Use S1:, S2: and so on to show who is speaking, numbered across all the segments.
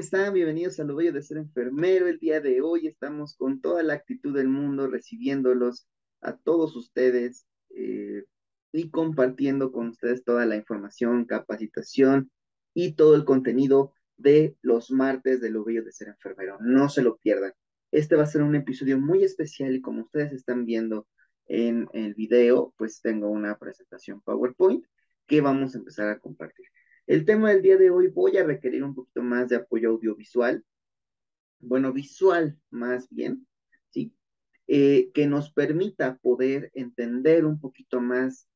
S1: Hola, ¿cómo están? Bienvenidos a Lo Bello de Ser Enfermero. El día de hoy estamos con toda la actitud del mundo, recibiéndolos a todos ustedes eh, y compartiendo con ustedes toda la información, capacitación y todo el contenido de los martes de Lo Bello de Ser Enfermero. No se lo pierdan. Este va a ser un episodio muy especial y como ustedes están viendo en el video, pues tengo una presentación PowerPoint que vamos a empezar a compartir. El tema del día de hoy voy a requerir un poquito más de apoyo audiovisual, bueno, visual más bien, ¿sí? Eh, que nos permita poder entender un poquito más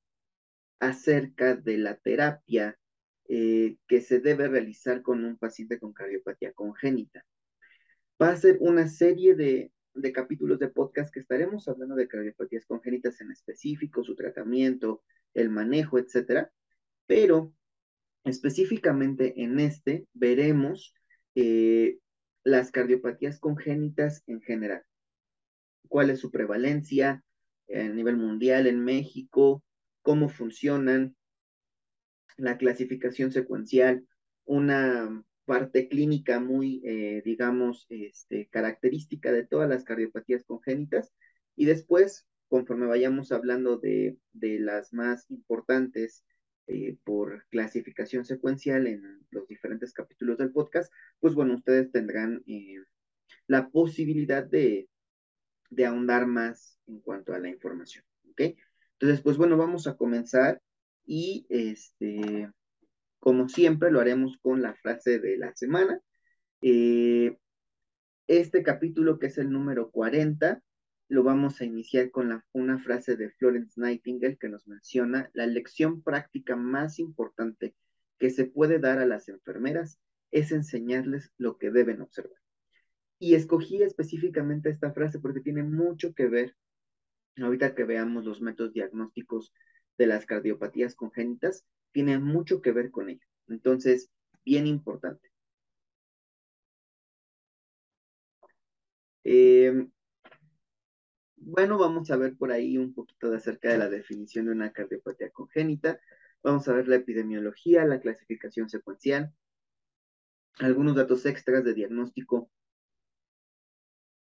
S1: acerca de la terapia eh, que se debe realizar con un paciente con cardiopatía congénita. Va a ser una serie de, de capítulos de podcast que estaremos hablando de cardiopatías congénitas en específico, su tratamiento, el manejo, etcétera, pero Específicamente en este veremos eh, las cardiopatías congénitas en general. ¿Cuál es su prevalencia a nivel mundial en México? ¿Cómo funcionan? La clasificación secuencial, una parte clínica muy, eh, digamos, este, característica de todas las cardiopatías congénitas. Y después, conforme vayamos hablando de, de las más importantes eh, por clasificación secuencial en los diferentes capítulos del podcast, pues bueno, ustedes tendrán eh, la posibilidad de, de ahondar más en cuanto a la información, ¿ok? Entonces, pues bueno, vamos a comenzar y este, como siempre, lo haremos con la frase de la semana. Eh, este capítulo, que es el número 40, lo vamos a iniciar con una frase de Florence Nightingale que nos menciona, la lección práctica más importante que se puede dar a las enfermeras es enseñarles lo que deben observar. Y escogí específicamente esta frase porque tiene mucho que ver, ahorita que veamos los métodos diagnósticos de las cardiopatías congénitas, tiene mucho que ver con ello. Entonces, bien importante. Eh, bueno, vamos a ver por ahí un poquito de acerca de la definición de una cardiopatía congénita. Vamos a ver la epidemiología, la clasificación secuencial, algunos datos extras de diagnóstico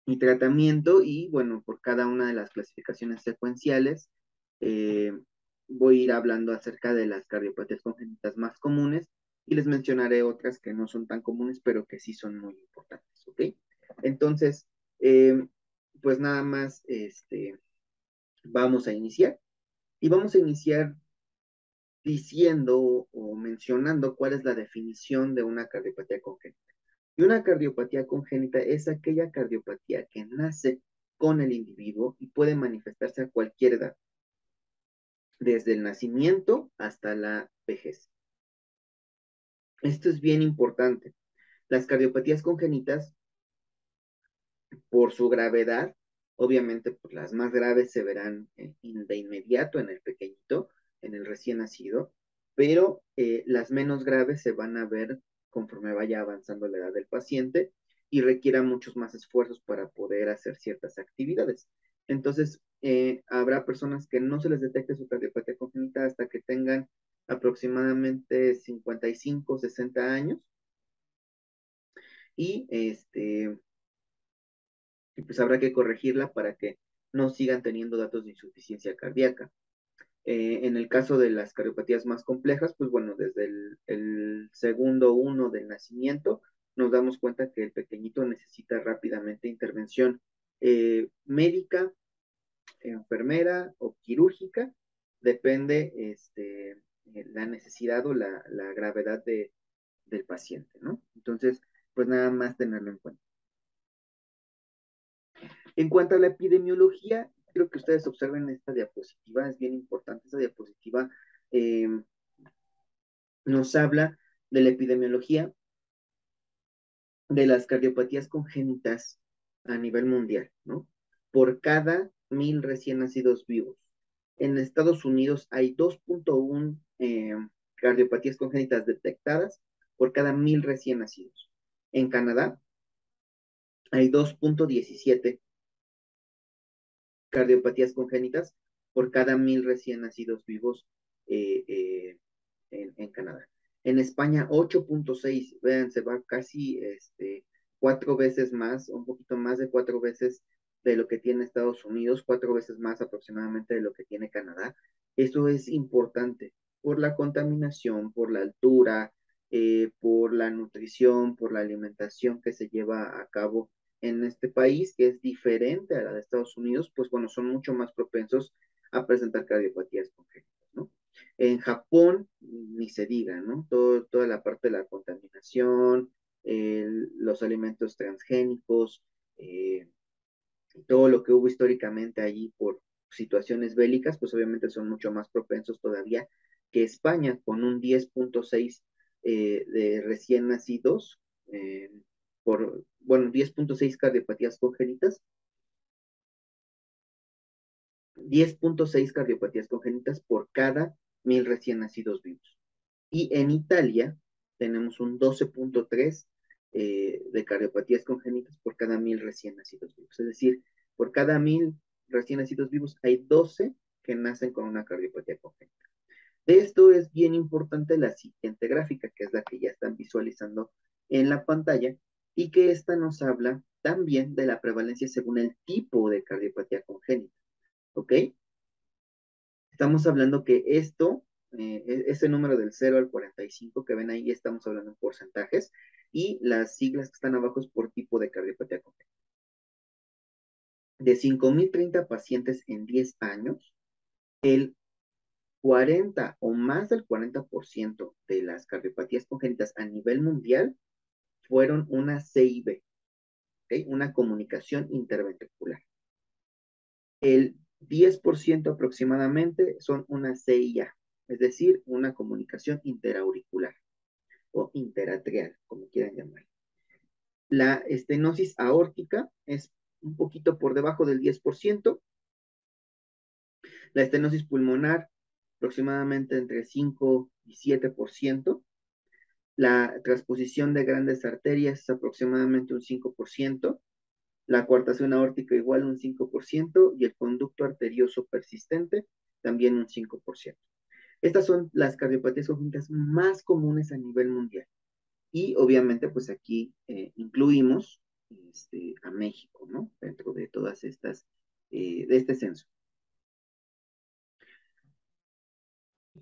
S1: y tratamiento y bueno, por cada una de las clasificaciones secuenciales eh, voy a ir hablando acerca de las cardiopatías congénitas más comunes y les mencionaré otras que no son tan comunes pero que sí son muy importantes, ¿ok? Entonces, eh, pues nada más este, vamos a iniciar. Y vamos a iniciar diciendo o mencionando cuál es la definición de una cardiopatía congénita. Y una cardiopatía congénita es aquella cardiopatía que nace con el individuo y puede manifestarse a cualquier edad, desde el nacimiento hasta la vejez. Esto es bien importante. Las cardiopatías congénitas por su gravedad, obviamente pues, las más graves se verán de inmediato en el pequeñito, en el recién nacido, pero eh, las menos graves se van a ver conforme vaya avanzando la edad del paciente y requiera muchos más esfuerzos para poder hacer ciertas actividades. Entonces, eh, habrá personas que no se les detecte su cardiopatía congénita hasta que tengan aproximadamente 55, 60 años. Y este, y pues habrá que corregirla para que no sigan teniendo datos de insuficiencia cardíaca. Eh, en el caso de las cardiopatías más complejas, pues bueno, desde el, segundo uno del nacimiento, nos damos cuenta que el pequeñito necesita rápidamente intervención eh, médica, enfermera o quirúrgica, depende este, eh, la necesidad o la, la gravedad de, del paciente, ¿no? Entonces, pues nada más tenerlo en cuenta. En cuanto a la epidemiología, creo que ustedes observen esta diapositiva, es bien importante, esta diapositiva em, nos habla de la epidemiología de las cardiopatías congénitas a nivel mundial, ¿no? Por cada mil recién nacidos vivos. En Estados Unidos hay 2.1 em, cardiopatías congénitas detectadas por cada mil recién nacidos. En Canadá hay 2.17 cardiopatías congénitas por cada mil recién nacidos vivos eh, eh, en, Canadá. En España 8.6, vean, se va casi este, cuatro veces más, un poquito más de cuatro veces de lo que tiene Estados Unidos, cuatro veces más aproximadamente de lo que tiene Canadá. Esto es importante por la contaminación, por la altura, eh, por la nutrición, por la alimentación que se lleva a cabo en este país, que es diferente a la de Estados Unidos, pues bueno, son mucho más propensos a presentar cardiopatías congénitas, ¿no? En Japón, ni se diga, ¿no? Todo, toda la parte de la contaminación, los alimentos transgénicos, eh, todo lo que hubo históricamente allí por situaciones bélicas, pues obviamente son mucho más propensos todavía que España, con un 10.6 eh, de recién nacidos, eh, por, bueno, 10.6 cardiopatías congénitas, 10.6 cardiopatías congénitas por cada mil recién nacidos vivos. Y en Italia tenemos un 12.3 eh, de cardiopatías congénitas por cada mil recién nacidos vivos. Es decir, por cada mil recién nacidos vivos hay 12 que nacen con una cardiopatía congénita. De esto es bien importante la siguiente gráfica, que es la que ya están visualizando en la pantalla, y que esta nos habla también de la prevalencia según el tipo de cardiopatía congénita. ¿Ok? Estamos hablando que esto, eh, e-, ese número del 0 al 45 que ven ahí, estamos hablando en porcentajes, y las siglas que están abajo es por tipo de cardiopatía congénita. De 5.030 pacientes en 10 años, el 40 o más del 40% de las cardiopatías congénitas a nivel mundial fueron una CIB, una comunicación interventricular. El 10% aproximadamente son una CIA, es decir, una comunicación interauricular o interatrial, como quieran llamar. La estenosis aórtica es un poquito por debajo del 10%. La estenosis pulmonar aproximadamente entre 5 y 7%. La transposición de grandes arterias es aproximadamente un 5%. La coartación aórtica igual un 5% y el conducto arterioso persistente también un 5%. Estas son las cardiopatías congénitas más comunes a nivel mundial. Y obviamente, pues aquí eh, incluimos este, a México, ¿no? Dentro de todas estas, eh, de este censo.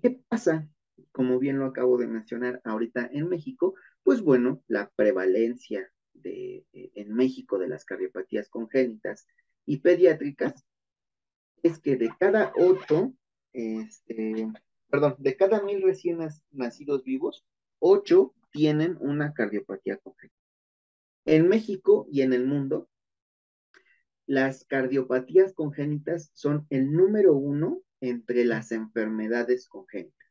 S1: ¿Qué pasa? Como bien lo acabo de mencionar ahorita en México, pues bueno, la prevalencia de, eh, en México de las cardiopatías congénitas y pediátricas es que de cada ocho, este, perdón, de cada mil recién nacidos vivos, ocho tienen una cardiopatía congénita. En México y en el mundo, las cardiopatías congénitas son el número uno entre las enfermedades congénitas.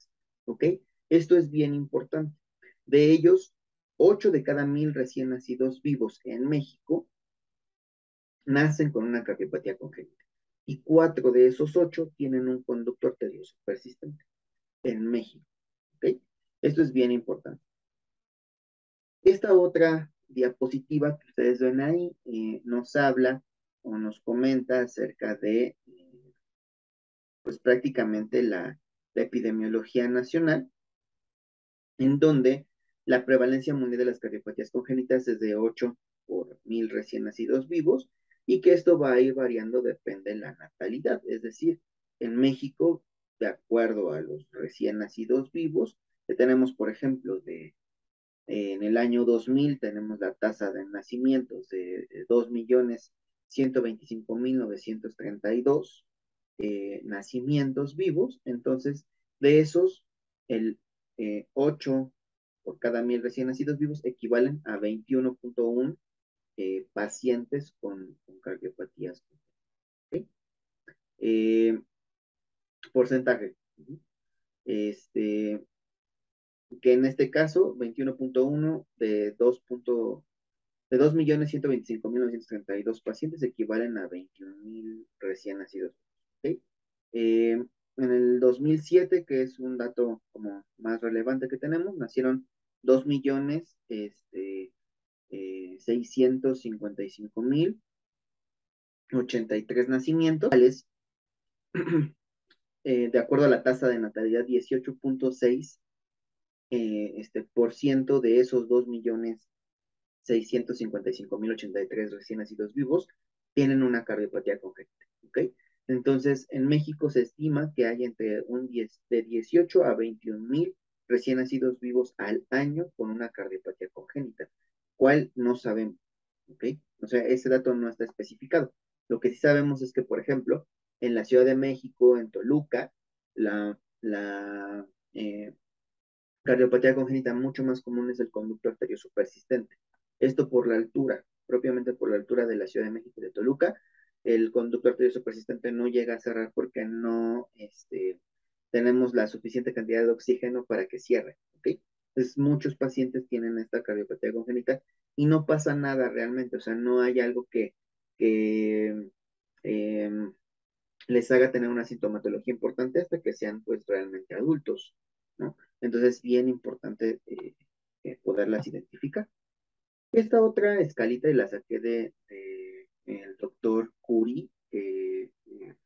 S1: ¿Ok? Esto es bien importante. De ellos, ocho de cada mil recién nacidos vivos en México nacen con una cardiopatía congénita. Y cuatro de esos ocho tienen un conducto arterioso persistente en México. ¿Ok? Esto es bien importante. Esta otra diapositiva que ustedes ven ahí eh, nos habla o nos comenta acerca de, eh, pues prácticamente la, epidemiología nacional, en donde la prevalencia mundial de las cardiopatías congénitas es de 8 por mil recién nacidos vivos y que esto va a ir variando depende de la natalidad, es decir, en México, de acuerdo a los recién nacidos vivos, que tenemos, por ejemplo, de en el año 2000 tenemos la tasa de nacimientos de 2.125.932 eh, nacimientos vivos. Entonces, de esos, el 8 eh, por cada mil recién nacidos vivos equivalen a 21.1 eh, pacientes con, cardiopatías. porcentaje. Este, que en este caso 21.1 de 2. de 2.125.932 pacientes equivalen a 21.000 recién nacidos. ¿Okay? Eh, en el 2007, que es un dato como más relevante que tenemos, nacieron 2 millones este, eh, 655 mil 83 nacimientos, eh, de acuerdo a la tasa de natalidad 18.6 eh, este, por ciento de esos 2 millones 655 mil 83 recién nacidos vivos tienen una cardiopatía congénita, ¿ok? Entonces, en México se estima que hay entre un 10, de 18 a 21 mil recién nacidos vivos al año con una cardiopatía congénita, cual no sabemos, ¿ok? O sea, ese dato no está especificado. Lo que sí sabemos es que, por ejemplo, en la Ciudad de México, en Toluca, la, eh, cardiopatía congénita mucho más común es el conducto arterioso persistente. Esto por la altura, propiamente por la altura de la Ciudad de México y de Toluca, el conducto arterioso persistente no llega a cerrar porque no este, tenemos la suficiente cantidad de oxígeno para que cierre. ¿ok? Entonces, muchos pacientes tienen esta cardiopatía congénita y no pasa nada realmente, o sea, no hay algo que, que em, les haga tener una sintomatología importante hasta que sean pues realmente adultos, ¿no? Entonces, bien importante eh, eh, poderlas identificar. Esta otra escalita la saqué de, el doctor Curie, eh,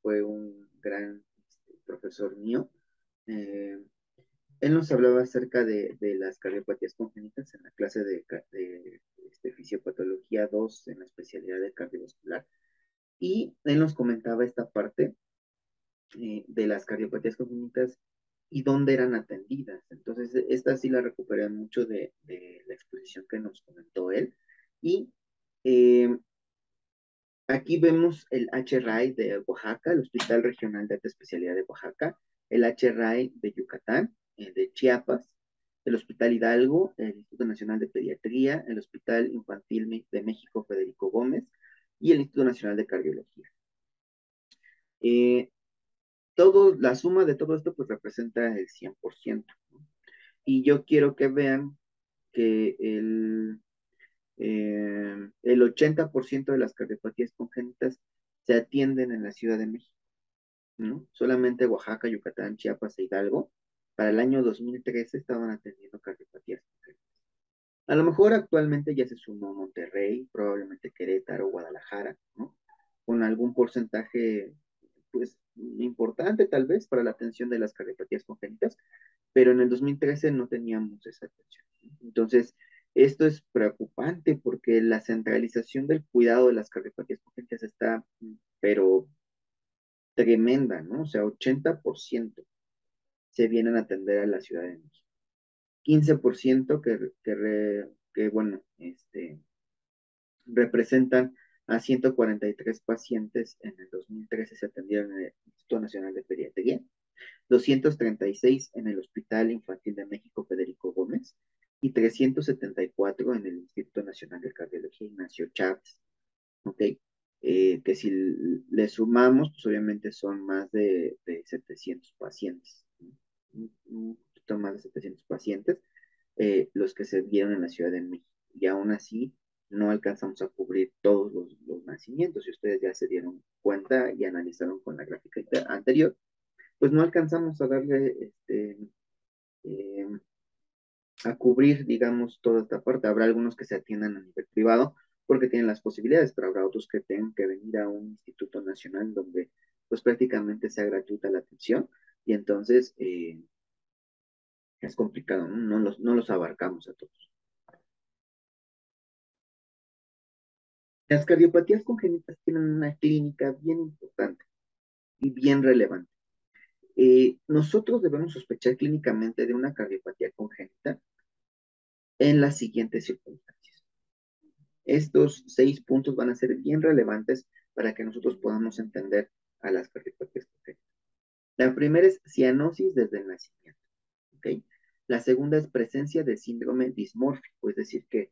S1: fue un gran este, profesor mío. Eh, él nos hablaba acerca de, las cardiopatías congénitas en la clase de, este, fisiopatología 2 en la especialidad de cardiovascular. Y él nos comentaba esta parte eh, de las cardiopatías congénitas y dónde eran atendidas. Entonces, esta sí la recuperé mucho de, la exposición que nos comentó él. Y eh, aquí vemos el HRI de Oaxaca, el Hospital Regional de Alta Especialidad de Oaxaca, el HRI de Yucatán, el de Chiapas, el Hospital Hidalgo, el Instituto Nacional de Pediatría, el Hospital Infantil de México Federico Gómez y el Instituto Nacional de Cardiología. Eh, todo, la suma de todo esto pues representa el 100%. Y yo quiero que vean que el, eh, el 80% de las cardiopatías congénitas se atienden en la Ciudad de México. ¿no? Solamente Oaxaca, Yucatán, Chiapas e Hidalgo, para el año 2013 estaban atendiendo cardiopatías congénitas. A lo mejor actualmente ya se sumó Monterrey, probablemente Querétaro, Guadalajara, ¿no? Con algún porcentaje pues importante tal vez para la atención de las cardiopatías congénitas, pero en el 2013 no teníamos esa atención. Entonces, esto es preocupante porque la centralización del cuidado de las cardiopatías congénitas está, pero tremenda, ¿no? O sea, 80% se vienen a atender a la Ciudad de México. 15% que, que, que bueno, este, representan a 143 pacientes en el 2013 se atendieron en el Instituto Nacional de Pediatría, 236 en el Hospital Infantil de México Federico Gómez y 374 en el Instituto Nacional de Cardiología Ignacio Chávez. ¿Ok? Eh, que si le sumamos, pues obviamente son más de, 700 pacientes, un poquito más de 700 pacientes, eh, los que se vieron en la Ciudad de México. Y aún así, no alcanzamos a cubrir todos los, nacimientos. Si ustedes ya se dieron cuenta y analizaron con la gráfica anterior, pues no alcanzamos a darle este, eh, a cubrir, digamos, toda esta parte. Habrá algunos que se atiendan a nivel privado porque tienen las posibilidades, pero habrá otros que tengan que venir a un instituto nacional donde pues prácticamente sea gratuita la atención y entonces eh, es complicado, ¿no? los, no los abarcamos a todos. Las cardiopatías congénitas tienen una clínica bien importante y bien relevante. Eh, nosotros debemos sospechar clínicamente de una cardiopatía congénita en las siguientes circunstancias. Estos seis puntos van a ser bien relevantes para que nosotros podamos entender a las congénitas. La primera es cianosis desde el nacimiento. La segunda es presencia de síndrome dismórfico, es decir, que,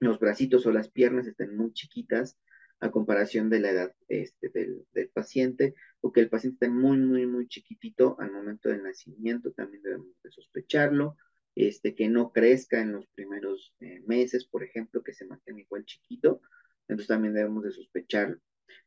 S1: los bracitos o las piernas estén muy chiquitas a comparación de la edad este, del, paciente, o que el paciente esté muy, muy, muy chiquitito al momento del nacimiento, también debemos de sospecharlo, este, que no crezca en los primeros eh, meses, por ejemplo, que se mantenga igual chiquito, entonces también debemos de sospecharlo.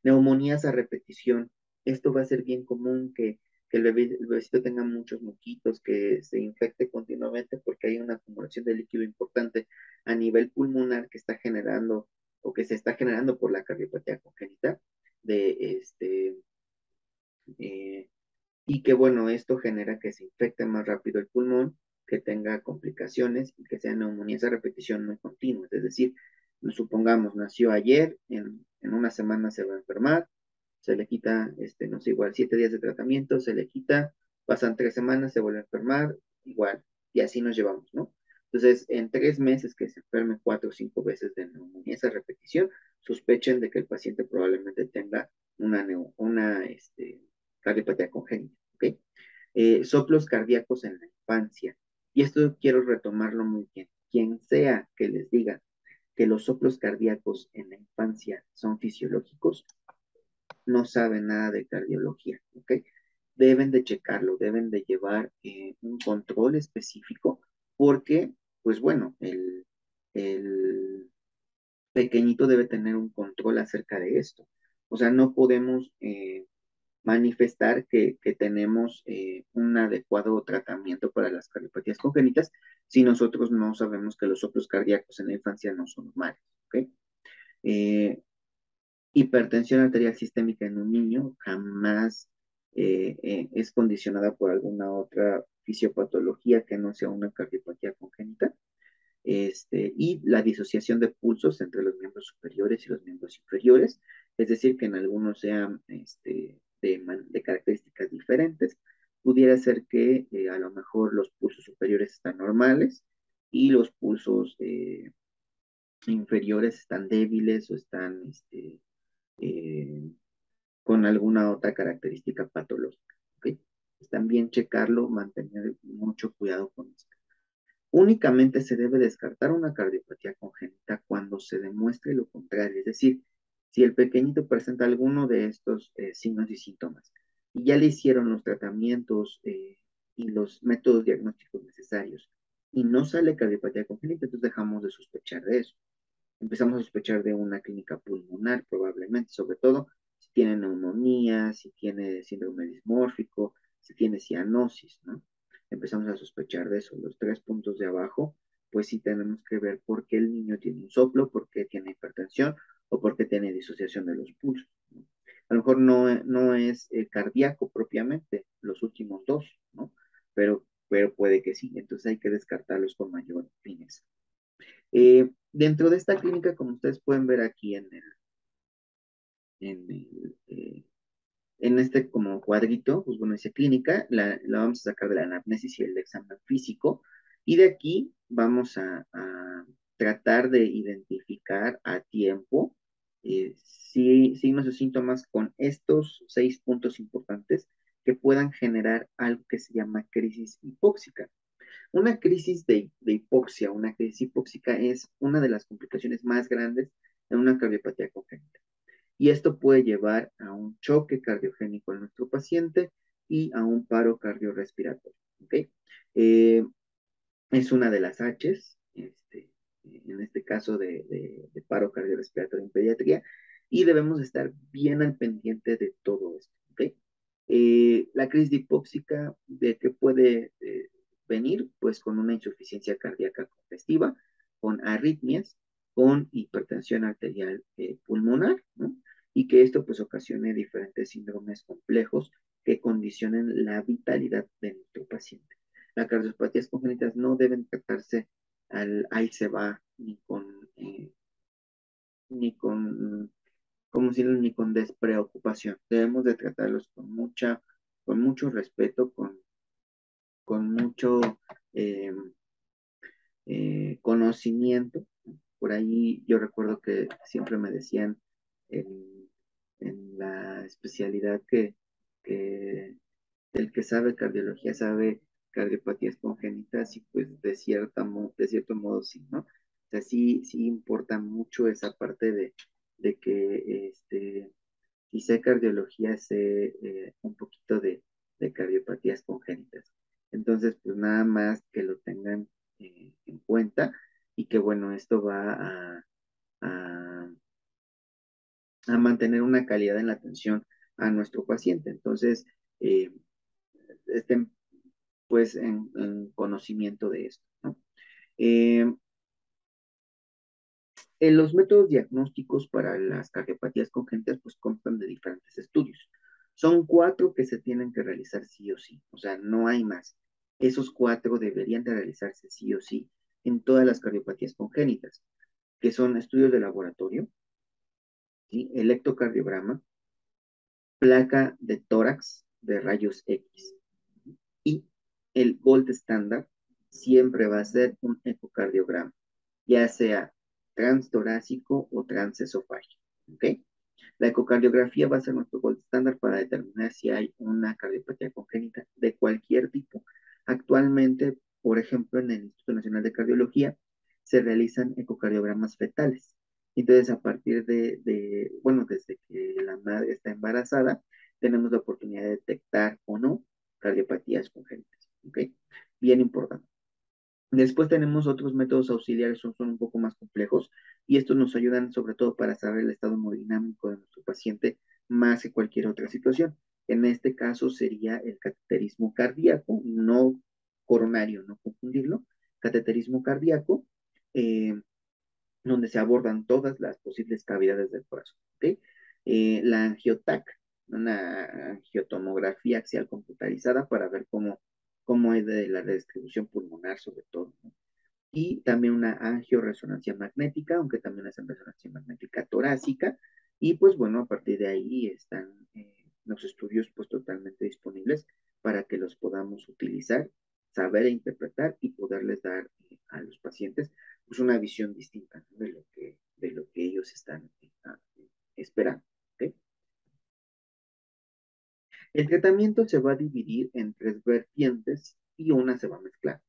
S1: Neumonías a repetición, esto va a ser bien común que que el, bebé, bebecito tenga muchos moquitos, que se infecte continuamente porque hay una acumulación de líquido importante a nivel pulmonar que está generando o que se está generando por la cardiopatía congénita de este eh, y que bueno, esto genera que se infecte más rápido el pulmón, que tenga complicaciones y que sea neumonía, esa repetición muy continua, es decir, supongamos, nació ayer, en, en una semana se va a enfermar, se le quita, este, no sé, igual siete días de tratamiento, se le quita, pasan tres semanas, se vuelve a enfermar, igual, y así nos llevamos, ¿no? Entonces, en tres meses que se enferme cuatro o cinco veces de neumonía, esa repetición, sospechen de que el paciente probablemente tenga una, una este, cardiopatía congénita, ¿ok? Eh, soplos cardíacos en la infancia. Y esto quiero retomarlo muy bien. Quien sea que les diga que los soplos cardíacos en la infancia son fisiológicos, no saben nada de cardiología, ¿ok? Deben de checarlo, deben de llevar eh, un control específico porque, pues bueno, el, el, pequeñito debe tener un control acerca de esto. O sea, no podemos eh, manifestar que, tenemos eh, un adecuado tratamiento para las cardiopatías congénitas si nosotros no sabemos que los soplos cardíacos en la infancia no son normales. Eh, hipertensión arterial sistémica en un niño jamás eh, es condicionada por alguna otra fisiopatología que no sea una cardiopatía congénita. Este, y la disociación de pulsos entre los miembros superiores y los miembros inferiores, es decir, que en algunos sean este, de, características diferentes. Pudiera ser que eh, a lo mejor los pulsos superiores están normales y los pulsos eh, inferiores están débiles o están este, eh, con alguna otra característica patológica. ¿okay? También checarlo, mantener mucho cuidado con esto. Únicamente se debe descartar una cardiopatía congénita cuando se demuestre lo contrario, es decir, si el pequeñito presenta alguno de estos eh, signos y síntomas y ya le hicieron los tratamientos eh, y los métodos diagnósticos necesarios y no sale cardiopatía congénita, entonces dejamos de sospechar de eso. Empezamos a sospechar de una clínica pulmonar probablemente, sobre todo si tiene neumonía, si tiene síndrome dismórfico, si tiene cianosis, ¿no? Empezamos a sospechar de eso. Los tres puntos de abajo, pues sí tenemos que ver por qué el niño tiene un soplo, por qué tiene hipertensión o porque tiene disociación de los pulsos. A lo mejor no, no es eh, cardíaco propiamente, los últimos dos, ¿no? Pero, pero puede que sí, entonces hay que descartarlos con mayor fineza. Eh, dentro de esta clínica, como ustedes pueden ver aquí en el, eh, en este como cuadrito, pues bueno, dice clínica, la, la, vamos a sacar de la anamnesis y el examen físico, y de aquí vamos a tratar de identificar a tiempo eh, signos o síntomas con estos seis puntos importantes que puedan generar algo que se llama crisis hipóxica. Una crisis de, hipoxia, una crisis hipóxica es una de las complicaciones más grandes en una cardiopatía congénita. Y esto puede llevar a un choque cardiogénico en nuestro paciente y a un paro cardiorrespiratorio. ¿okay? Eh, es una de las Hs, este, en este caso de, paro cardiorrespiratorio en pediatría, y debemos estar bien al pendiente de todo esto. Eh, la crisis hipóxica, ¿de qué puede eh, venir? Pues con una insuficiencia cardíaca congestiva, con arritmias, con hipertensión arterial eh, pulmonar, ¿no? y que esto pues ocasione diferentes síndromes complejos que condicionen la vitalidad de nuestro paciente. Las cardiopatías congénitas no deben tratarse al ahí se va, ni con, eh, ni con, como si ni con despreocupación. Debemos de tratarlos con mucha, con mucho respeto, con, con mucho eh, eh, conocimiento. Por ahí yo recuerdo que siempre me decían en, en la especialidad que, que el que sabe cardiología sabe cardiopatías congénitas y pues de, cierta, de cierto modo sí, ¿no? O sea, sí, sí importa mucho esa parte de, de que este, sé cardiología, sé eh, un poquito de, de, cardiopatías congénitas. Entonces, pues nada más que lo tengan eh, en cuenta y que bueno, esto va a, a, a, mantener una calidad en la atención a nuestro paciente. Entonces, eh, estén pues en, conocimiento de esto. Eh, en los métodos diagnósticos para las cardiopatías congénitas pues constan de diferentes estudios. Son cuatro que se tienen que realizar sí o sí, o sea, no hay más. Esos cuatro deberían de realizarse sí o sí en todas las cardiopatías congénitas, que son estudios de laboratorio, ¿sí? electrocardiograma, placa de tórax de rayos X. Y el gold estándar siempre va a ser un ecocardiograma, ya sea transtorácico o transesofágico. ¿Ok? La ecocardiografía va a ser nuestro gold estándar para determinar si hay una cardiopatía congénita de cualquier tipo. Actualmente, por ejemplo, en el Instituto Nacional de Cardiología se realizan ecocardiogramas fetales. Entonces, a partir de, bueno, desde que la madre está embarazada, tenemos la oportunidad de detectar o no cardiopatías congénitas. ¿Ok? Bien importante. Después tenemos otros métodos auxiliares, son, un poco más complejos y estos nos ayudan sobre todo para saber el estado hemodinámico de nuestro paciente más que cualquier otra situación. En este caso sería el cateterismo cardíaco, no coronario, no confundirlo, cateterismo cardíaco, eh, donde se abordan todas las posibles cavidades del corazón. ¿okay? Eh, la angiotac, una angiotomografía axial computarizada para ver cómo como es de la redistribución pulmonar sobre todo, y también una angioresonancia magnética, aunque también es en resonancia magnética torácica, y pues bueno, a partir de ahí están eh, los estudios pues totalmente disponibles para que los podamos utilizar, saber e interpretar y poderles dar eh, a los pacientes pues una visión distinta de, lo que, de lo que ellos están eh, esperando. El tratamiento se va a dividir en tres vertientes y una se va a mezclar.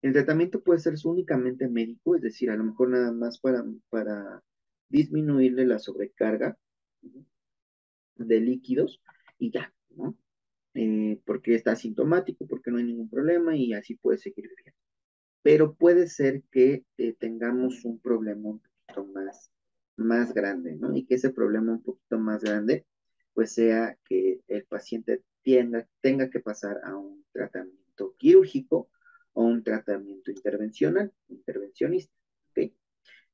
S1: El tratamiento puede ser únicamente médico, es decir, a lo mejor nada más para, para disminuirle la sobrecarga de líquidos y ya, ¿no? Eh, porque está asintomático, porque no hay ningún problema y así puede seguir viviendo. Pero puede ser que eh, tengamos un problema un poquito más, más grande, ¿no? Y que ese problema un poquito más grande pues sea que el paciente tenga que pasar a un tratamiento quirúrgico o un tratamiento intervencional, intervencionista.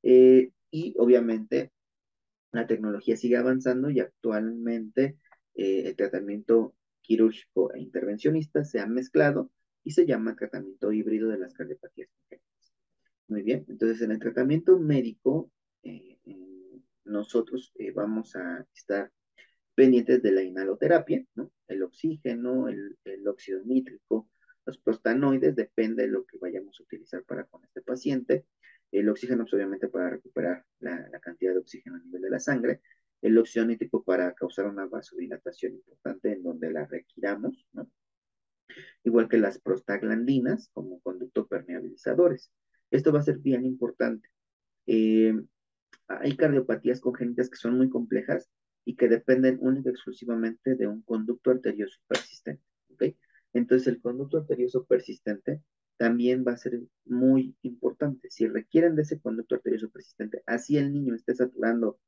S1: Eh, y obviamente la tecnología sigue avanzando y actualmente eh, el tratamiento quirúrgico e intervencionista se ha mezclado y se llama tratamiento híbrido de las cardiopatías. Muy bien, entonces en el tratamiento médico eh, nosotros vamos a estar pendientes de la inhaloterapia, ¿no? El oxígeno, el, óxido nítrico, los prostanoides, depende de lo que vayamos a utilizar para con este paciente. El oxígeno, pues, obviamente, para recuperar la, cantidad de oxígeno a nivel de la sangre. El óxido nítrico para causar una vasodilatación importante en donde la requiramos, ¿no? Igual que las prostaglandinas como conducto permeabilizadores. Esto va a ser bien importante. Eh, hay cardiopatías congénitas que son muy complejas y que dependen única y exclusivamente de un conducto arterioso persistente. ¿ok? Entonces, el conducto arterioso persistente también va a ser muy importante. Si requieren de ese conducto arterioso persistente, así el niño esté saturando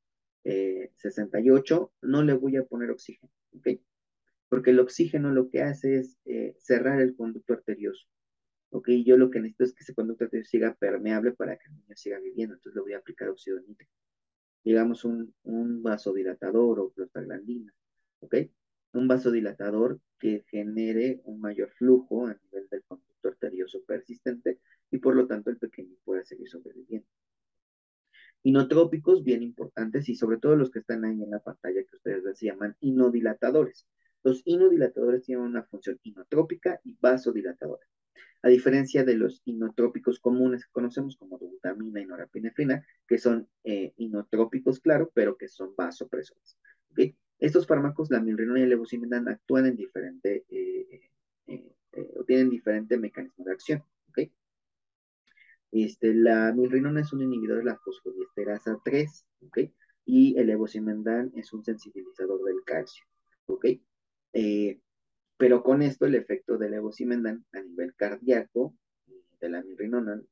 S1: 68, eh, no le voy a poner oxígeno, ¿ok? Porque el oxígeno lo que hace es eh, cerrar el conducto arterioso, ¿ok? Yo lo que necesito es que ese conducto arterioso siga permeable para que el niño siga viviendo, entonces le voy a aplicar óxido digamos, un, un vasodilatador o prostaglandina, ¿ok? Un vasodilatador que genere un mayor flujo a nivel del conducto arterioso persistente y por lo tanto el pequeño pueda seguir sobreviviendo. Inotrópicos, bien importantes, y sobre todo los que están ahí en la pantalla que ustedes se llaman inodilatadores. Los inodilatadores tienen una función inotrópica y vasodilatadora a diferencia de los inotrópicos comunes que conocemos como glutamina y norepinefrina, que son eh, inotrópicos, claro, pero que son vasopresores. ¿okay? Estos fármacos, la milrinona y el levosimendan, actúan en diferente, eh, eh, o tienen diferente mecanismo de acción. ¿okay? Este, la milrinona es un inhibidor de la fosfodiesterasa 3, ¿okay? y el levosimendan es un sensibilizador del calcio. ¿ok? Pero con esto el efecto del levosimendan a nivel cardíaco, de la mirrinona,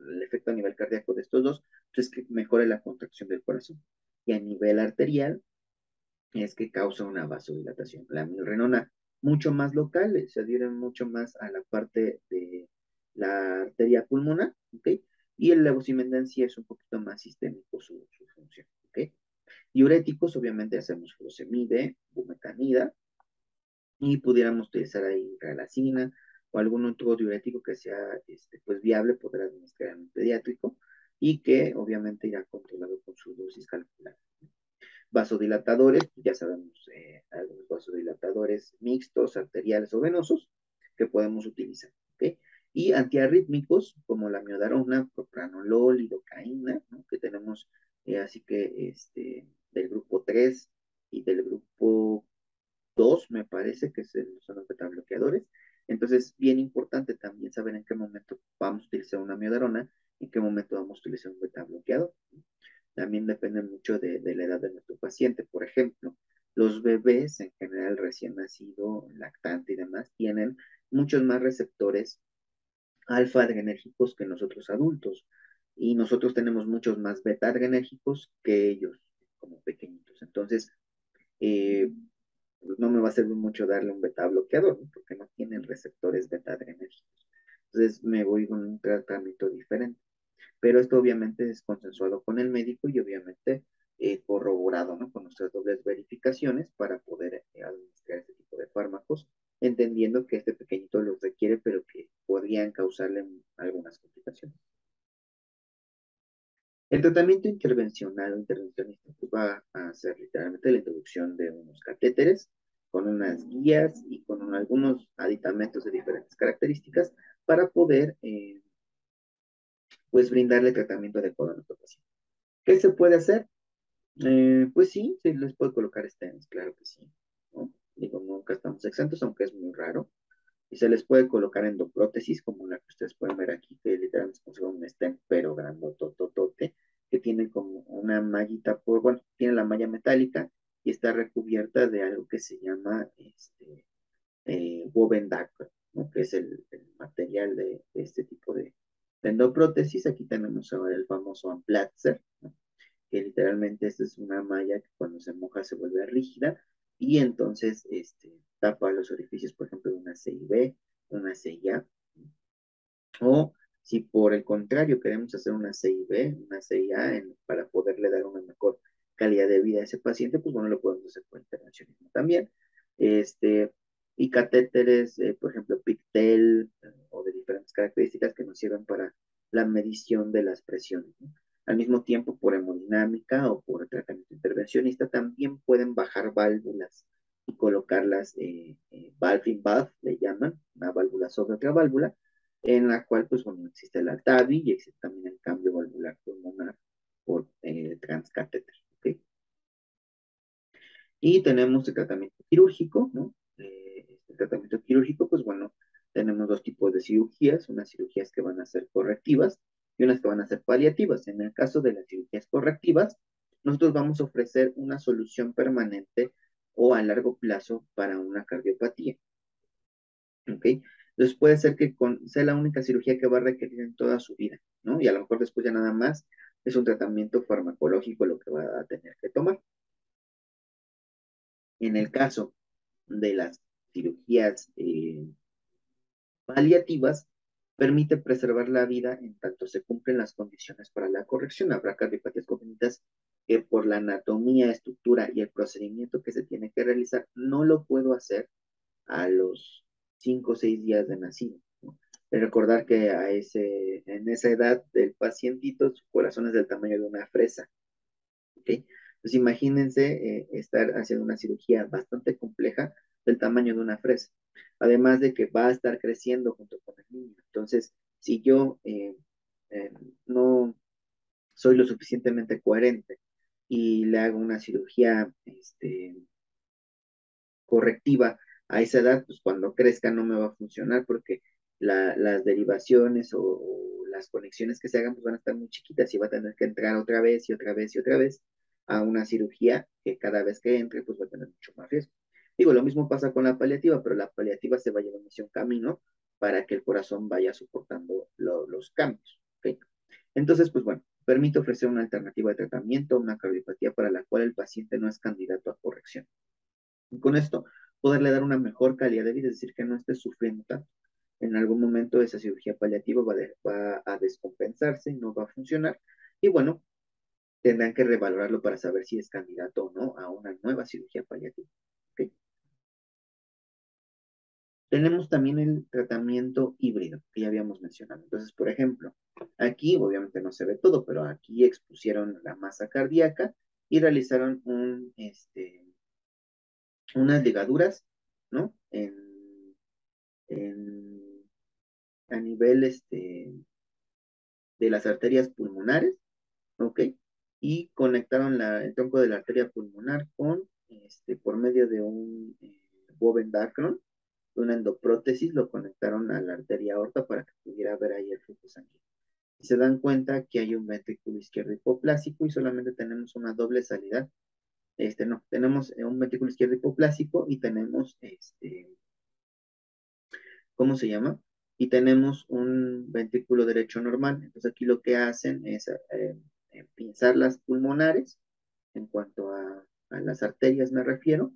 S1: el efecto a nivel cardíaco de estos dos, pues es que mejore la contracción del corazón. Y a nivel arterial es que causa una vasodilatación. La milrinona mucho más local, se adhiere mucho más a la parte de la arteria pulmonar, ¿ok? Y el levosimendan sí es un poquito más sistémico su, su función, ¿ok? Diuréticos, obviamente hacemos furosemide, bumetanida, y pudiéramos utilizar ahí relacina o algún otro diurético que sea este, pues, viable poder administrar en un pediátrico y que obviamente irá controlado con su dosis calculada. Vasodilatadores, ya sabemos, eh, algunos vasodilatadores mixtos, arteriales o venosos que podemos utilizar. Y antiarrítmicos como la miodarona, propranolol, lidocaína, que tenemos eh, así que este, del grupo 3 y del grupo 2, me parece que son los beta bloqueadores. Entonces, bien importante también saber en qué momento vamos a utilizar una miodarona, en qué momento vamos a utilizar un beta bloqueador. También depende mucho de, la edad de nuestro paciente. Por ejemplo, los bebés en general recién nacido, lactante y demás, tienen muchos más receptores alfa adrenérgicos que nosotros adultos. Y nosotros tenemos muchos más beta adrenérgicos que ellos, como pequeñitos. Entonces, eh, pues, no me va a servir mucho darle un beta bloqueador, porque no tienen receptores beta adrenérgicos. Entonces me voy con un tratamiento diferente. Pero esto obviamente es consensuado con el médico y obviamente eh, corroborado con nuestras dobles verificaciones para poder eh, administrar este tipo de fármacos, entendiendo que este pequeñito los requiere, pero que podrían causarle algunas complicaciones. El tratamiento intervencional o intervencionista pues, va a ser literalmente la introducción de unos catéteres con unas guías y con algunos aditamentos de diferentes características para poder eh, pues brindarle tratamiento adecuado a nuestro paciente. ¿Qué se puede hacer? Eh, pues sí, se les puede colocar stents, claro que sí. Digo, nunca estamos exentos, aunque es muy raro. Y se les puede colocar endoprótesis, como la que ustedes pueden ver aquí, que literalmente es como un stent, pero grandotototote, que tiene como una mallita, por, bueno, tiene la malla metálica y está recubierta de algo que se llama este, eh, woven ¿no? que es el, material de, este tipo de, endoprótesis. Aquí tenemos ahora el famoso Amplatzer, que literalmente esta es una malla que cuando se moja se vuelve rígida y entonces este, tapa los orificios, por ejemplo, de una CIB, una CIA. O si por el contrario queremos hacer una CIB, una CIA, para poderle dar una mejor calidad de vida a ese paciente, pues bueno, lo podemos hacer por intervencionismo también. Este, y catéteres, eh, por ejemplo, Pictel eh, o de diferentes características que nos sirven para la medición de las presiones. Al mismo tiempo, por hemodinámica o por tratamiento intervencionista, también pueden bajar válvulas y colocarlas eh, eh valve in valve, le llaman, una válvula sobre otra válvula, en la cual, pues bueno, existe la TAVI y existe también el cambio valvular pulmonar por eh, transcatéter. Y tenemos el tratamiento quirúrgico, ¿no? el tratamiento quirúrgico, pues bueno, tenemos dos tipos de cirugías, unas cirugías que van a ser correctivas y unas que van a ser paliativas. En el caso de las cirugías correctivas, nosotros vamos a ofrecer una solución permanente o a largo plazo para una cardiopatía. ¿Ok? Entonces puede ser que sea la única cirugía que va a requerir en toda su vida, ¿no? Y a lo mejor después ya nada más es un tratamiento farmacológico lo que va a tener que tomar. En el caso de las cirugías eh, paliativas, permite preservar la vida en tanto se cumplen las condiciones para la corrección. Habrá cardiopatías congénitas que por la anatomía, estructura y el procedimiento que se tiene que realizar, no lo puedo hacer a los 5 o 6 días de nacido. recordar que a ese, en esa edad del pacientito su corazón es del tamaño de una fresa. ¿okay? Entonces imagínense eh, estar haciendo una cirugía bastante compleja del tamaño de una fresa. Además de que va a estar creciendo junto con el niño. Entonces, si yo eh, eh, no soy lo suficientemente coherente y le hago una cirugía este, correctiva a esa edad, pues cuando crezca no me va a funcionar porque las derivaciones o, las conexiones que se hagan pues van a estar muy chiquitas y va a tener que entrar otra vez y otra vez y otra vez a una cirugía que cada vez que entre pues va a tener mucho más riesgo. Digo, lo mismo pasa con la paliativa, pero la paliativa se va llevando hacia un camino para que el corazón vaya soportando los cambios. Entonces, pues bueno, permite ofrecer una alternativa de tratamiento, una cardiopatía para la cual el paciente no es candidato a corrección. Y con esto, poderle dar una mejor calidad de vida, es decir, que no esté sufriendo tanto. En algún momento esa cirugía paliativa va, va a descompensarse no va a funcionar. Y bueno, tendrán que revalorarlo para saber si es candidato o no a una nueva cirugía paliativa. Tenemos también el tratamiento híbrido, que ya habíamos mencionado. Entonces, por ejemplo, aquí obviamente no se ve todo, pero aquí expusieron la masa cardíaca y realizaron un, este, unas ligaduras, ¿no? En, a nivel este, de las arterias pulmonares, ¿ok? Y conectaron la, el tronco de la arteria pulmonar con, este, por medio de un eh, Woven Dacron, una endoprótesis, lo conectaron a la arteria aorta para que pudiera ver ahí el flujo sanguíneo. Y se dan cuenta que hay un ventrículo izquierdo hipoplásico y solamente tenemos una doble salida. Este, no, tenemos un ventrículo izquierdo hipoplásico y tenemos, este, ¿cómo se llama? Y tenemos un ventrículo derecho normal. Entonces aquí lo que hacen es eh, eh, pinzar las pulmonares en cuanto a, a las arterias me refiero,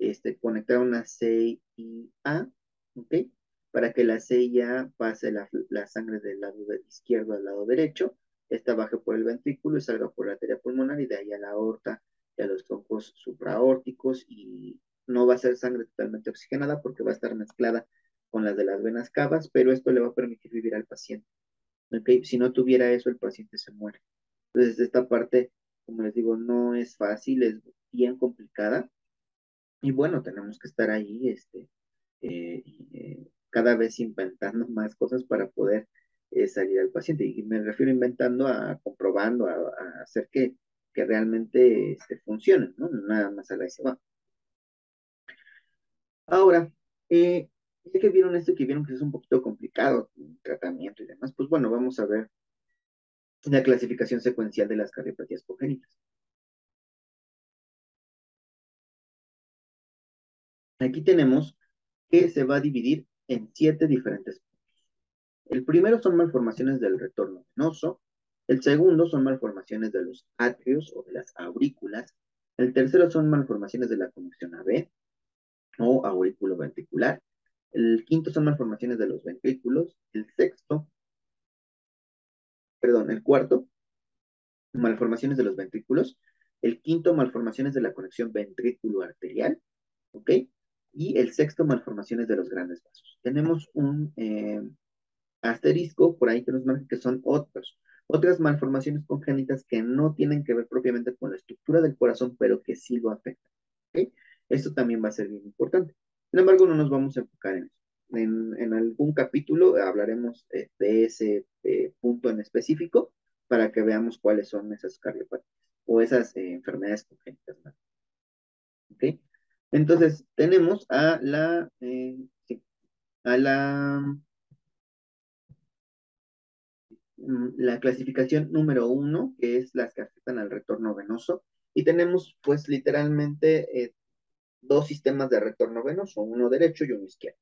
S1: este, conectar una C y A, ¿ok? Para que la C pase la, sangre del lado izquierdo al lado derecho, esta baje por el ventrículo y salga por la arteria pulmonar y de ahí a la aorta y a los troncos supraórticos y no va a ser sangre totalmente oxigenada porque va a estar mezclada con las de las venas cavas, pero esto le va a permitir vivir al paciente. ¿ok? Si no tuviera eso, el paciente se muere. Entonces, esta parte, como les digo, no es fácil, es bien complicada, y bueno, tenemos que estar ahí, este, eh, eh, cada vez inventando más cosas para poder eh, salir al paciente. Y me refiero inventando a comprobando, a, hacer que, que realmente este, funcione, ¿no? Nada más a la se va. Ahora, ya que vieron esto, que vieron que es un poquito complicado el tratamiento y demás, pues bueno, vamos a ver la clasificación secuencial de las cardiopatías congénitas. Aquí tenemos que se va a dividir en siete diferentes puntos. El primero son malformaciones del retorno venoso. El segundo son malformaciones de los atrios o de las aurículas. El tercero son malformaciones de la conexión AB o aurículo ventricular. El quinto son malformaciones de los ventrículos. El sexto, perdón, el cuarto, malformaciones de los ventrículos. El quinto, malformaciones de la conexión ventrículo-arterial. ¿Ok? Y el sexto, malformaciones de los grandes vasos. Tenemos un eh, asterisco por ahí que nos marca que son. Otras malformaciones congénitas que no tienen que ver propiamente con la estructura del corazón, pero que sí lo afectan. Esto también va a ser bien importante. Sin embargo, no nos vamos a enfocar en eso. En, algún capítulo hablaremos eh, de ese eh, punto en específico para que veamos cuáles son esas cardiopatías o esas enfermedades congénitas. Entonces, tenemos a la, eh, a mm, la clasificación número uno, que es las que afectan al retorno venoso, y tenemos pues literalmente eh, dos sistemas de retorno venoso, uno derecho y uno izquierdo.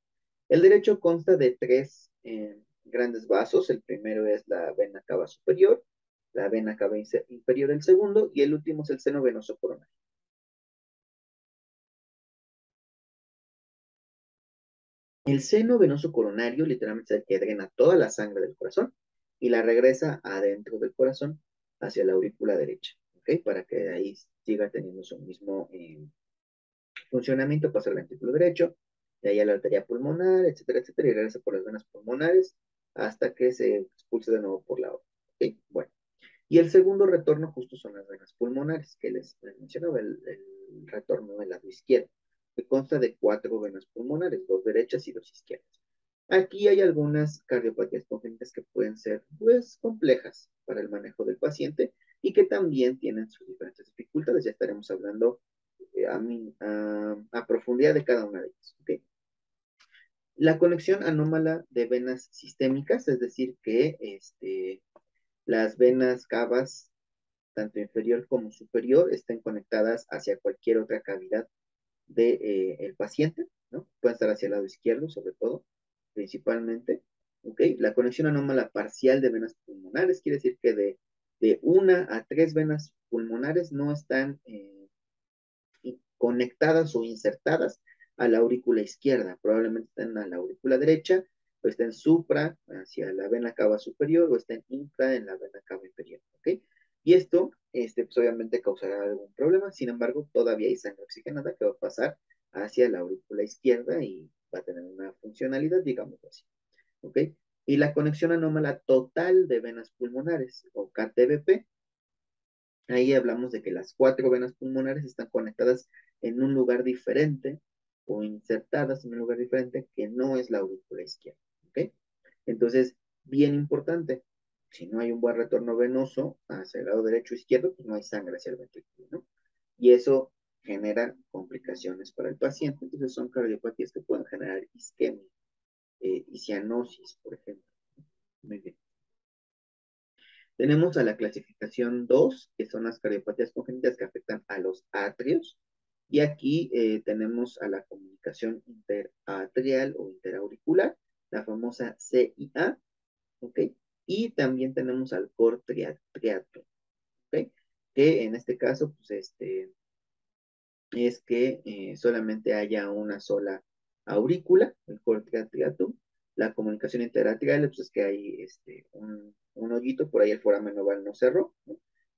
S1: El derecho consta de tres eh, grandes vasos, el primero es la vena cava superior, la vena cava inferior el segundo, y el último es el seno venoso coronario. El seno venoso coronario literalmente es el que drena toda la sangre del corazón y la regresa adentro del corazón hacia la aurícula derecha, ¿ok? Para que de ahí siga teniendo su mismo eh, funcionamiento, pasa al ventrículo derecho, de ahí a la arteria pulmonar, etcétera, etcétera, y regresa por las venas pulmonares hasta que se expulse de nuevo por la otra, ¿ok? Bueno. Y el segundo retorno justo son las venas pulmonares, que les, mencionaba, el, el retorno del lado izquierdo que consta de cuatro venas pulmonares, dos derechas y dos izquierdas. Aquí hay algunas cardiopatías congénitas que pueden ser, pues, complejas para el manejo del paciente y que también tienen sus diferentes dificultades. Ya estaremos hablando eh, a, profundidad de cada una de ellas. La conexión anómala de venas sistémicas, es decir, que este, las venas cavas, tanto inferior como superior, estén conectadas hacia cualquier otra cavidad del de, eh, paciente, ¿no? Puede estar hacia el lado izquierdo, sobre todo, principalmente. ¿Ok? La conexión anómala parcial de venas pulmonares quiere decir que de, de una a tres venas pulmonares no están eh, conectadas o insertadas a la aurícula izquierda. Probablemente estén a la aurícula derecha, o estén supra hacia la vena cava superior, o estén infra en la vena cava inferior. ¿Ok? Y esto este, pues obviamente causará algún problema. Sin embargo, todavía hay sangre oxigenada que va a pasar hacia la aurícula izquierda y va a tener una funcionalidad, digamos así. ¿Ok? Y la conexión anómala total de venas pulmonares, o KTBP, ahí hablamos de que las cuatro venas pulmonares están conectadas en un lugar diferente o insertadas en un lugar diferente que no es la aurícula izquierda. ¿Ok? Entonces, bien importante, si no hay un buen retorno venoso hacia el lado derecho o izquierdo, pues no hay sangre hacia el ventrículo, ¿no? Y eso genera complicaciones para el paciente. Entonces son cardiopatías que pueden generar isquemia eh, y cianosis, por ejemplo. Muy bien. Tenemos a la clasificación 2, que son las cardiopatías congénitas que afectan a los atrios. Y aquí eh, tenemos a la comunicación interatrial o interauricular, la famosa CIA, ¿ok? Y también tenemos al cor triato, ¿ok? Que en este caso, pues este, es que eh, solamente haya una sola aurícula, el cor triatum. La comunicación interatrial, pues es que hay este, un, un hoyito, por ahí el foramen oval no cerró,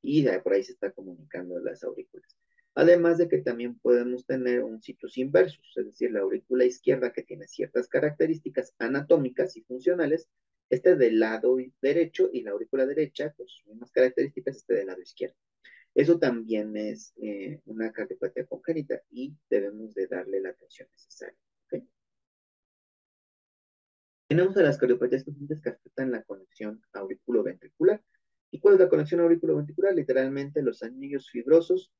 S1: y por ahí se está comunicando las aurículas. Además de que también podemos tener un situs inversus, es decir, la aurícula izquierda que tiene ciertas características anatómicas y funcionales, esté del lado derecho y la aurícula derecha, con sus mismas características, esté del lado izquierdo. Eso también es eh, una cardiopatía congénita y debemos de darle la atención necesaria. Tenemos a las cardiopatías congénitas que afectan la conexión auriculo-ventricular. ¿Y cuál es la conexión auriculo-ventricular? Literalmente los anillos fibrosos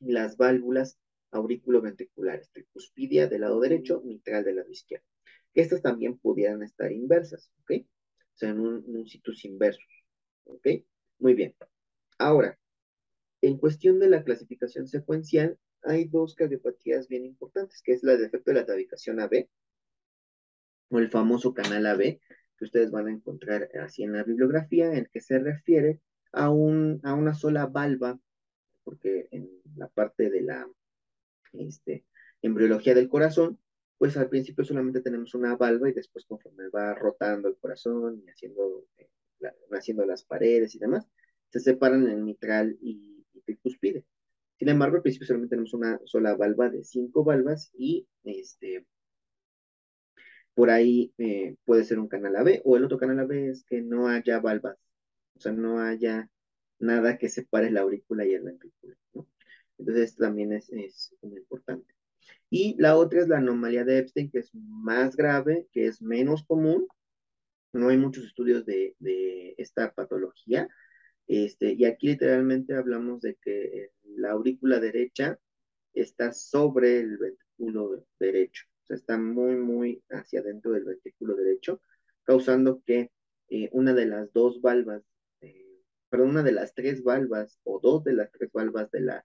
S1: y las válvulas auriculo-ventriculares, tricuspidia del lado derecho, mitral del lado izquierdo. Estas también pudieran estar inversas, ¿ok? O sea, en un, un situs ¿ok? Muy bien. Ahora, en cuestión de la clasificación secuencial, hay dos cardiopatías bien importantes, que es la de de la tabicación AB, o el famoso canal AB, que ustedes van a encontrar así en la bibliografía, en el que se refiere a, un, a una sola valva, porque en la parte de la este, embriología del corazón, pues al principio solamente tenemos una valva y después conforme va rotando el corazón y haciendo, eh, haciendo las paredes y demás, se separan en mitral y, y tricuspide. Sin embargo, al principio solamente tenemos una sola valva de cinco valvas y este, por ahí eh, puede ser un canal AB o el otro canal AB es que no haya valvas, o sea, no haya nada que separe la aurícula y el ventrículo, ¿no? Entonces también es, es. Y la otra es la anomalía de Epstein, que es más grave, que es menos común. No hay muchos estudios de, de esta patología. Este, y aquí literalmente hablamos de que la aurícula derecha está sobre el ventrículo derecho. O sea, está muy, muy hacia adentro del ventrículo derecho, causando que eh, una de las dos valvas, perdón, una de las tres valvas o dos de las tres valvas de la,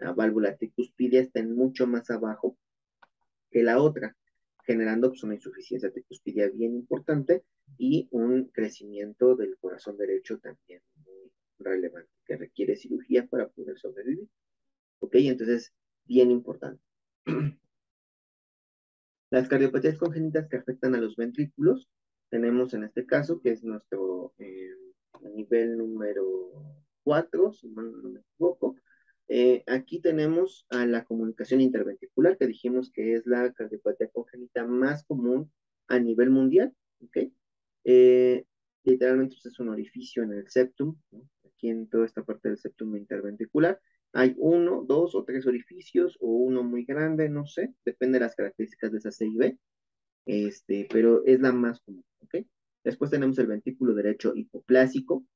S1: la válvula tricuspidia estén mucho más abajo que la otra, generando pues, una insuficiencia tricuspidia bien importante y un crecimiento del corazón derecho también muy relevante, que requiere cirugía para poder sobrevivir. ¿Ok? Entonces, bien importante. Las cardiopatías congénitas que afectan a los ventrículos, tenemos en este caso, que es nuestro eh, nivel número 4, si no me equivoco, eh, aquí tenemos a la comunicación interventricular, que dijimos que es la cardiopatía congénita más común a nivel mundial, ¿ok? Eh, literalmente pues, es un orificio en el septum, aquí en toda esta parte del septum interventricular. Hay uno, dos o tres orificios, o uno muy grande, no sé, depende de las características de esa CIB, este, pero es la más común, ¿ok? Después tenemos el ventrículo derecho hipoplásico,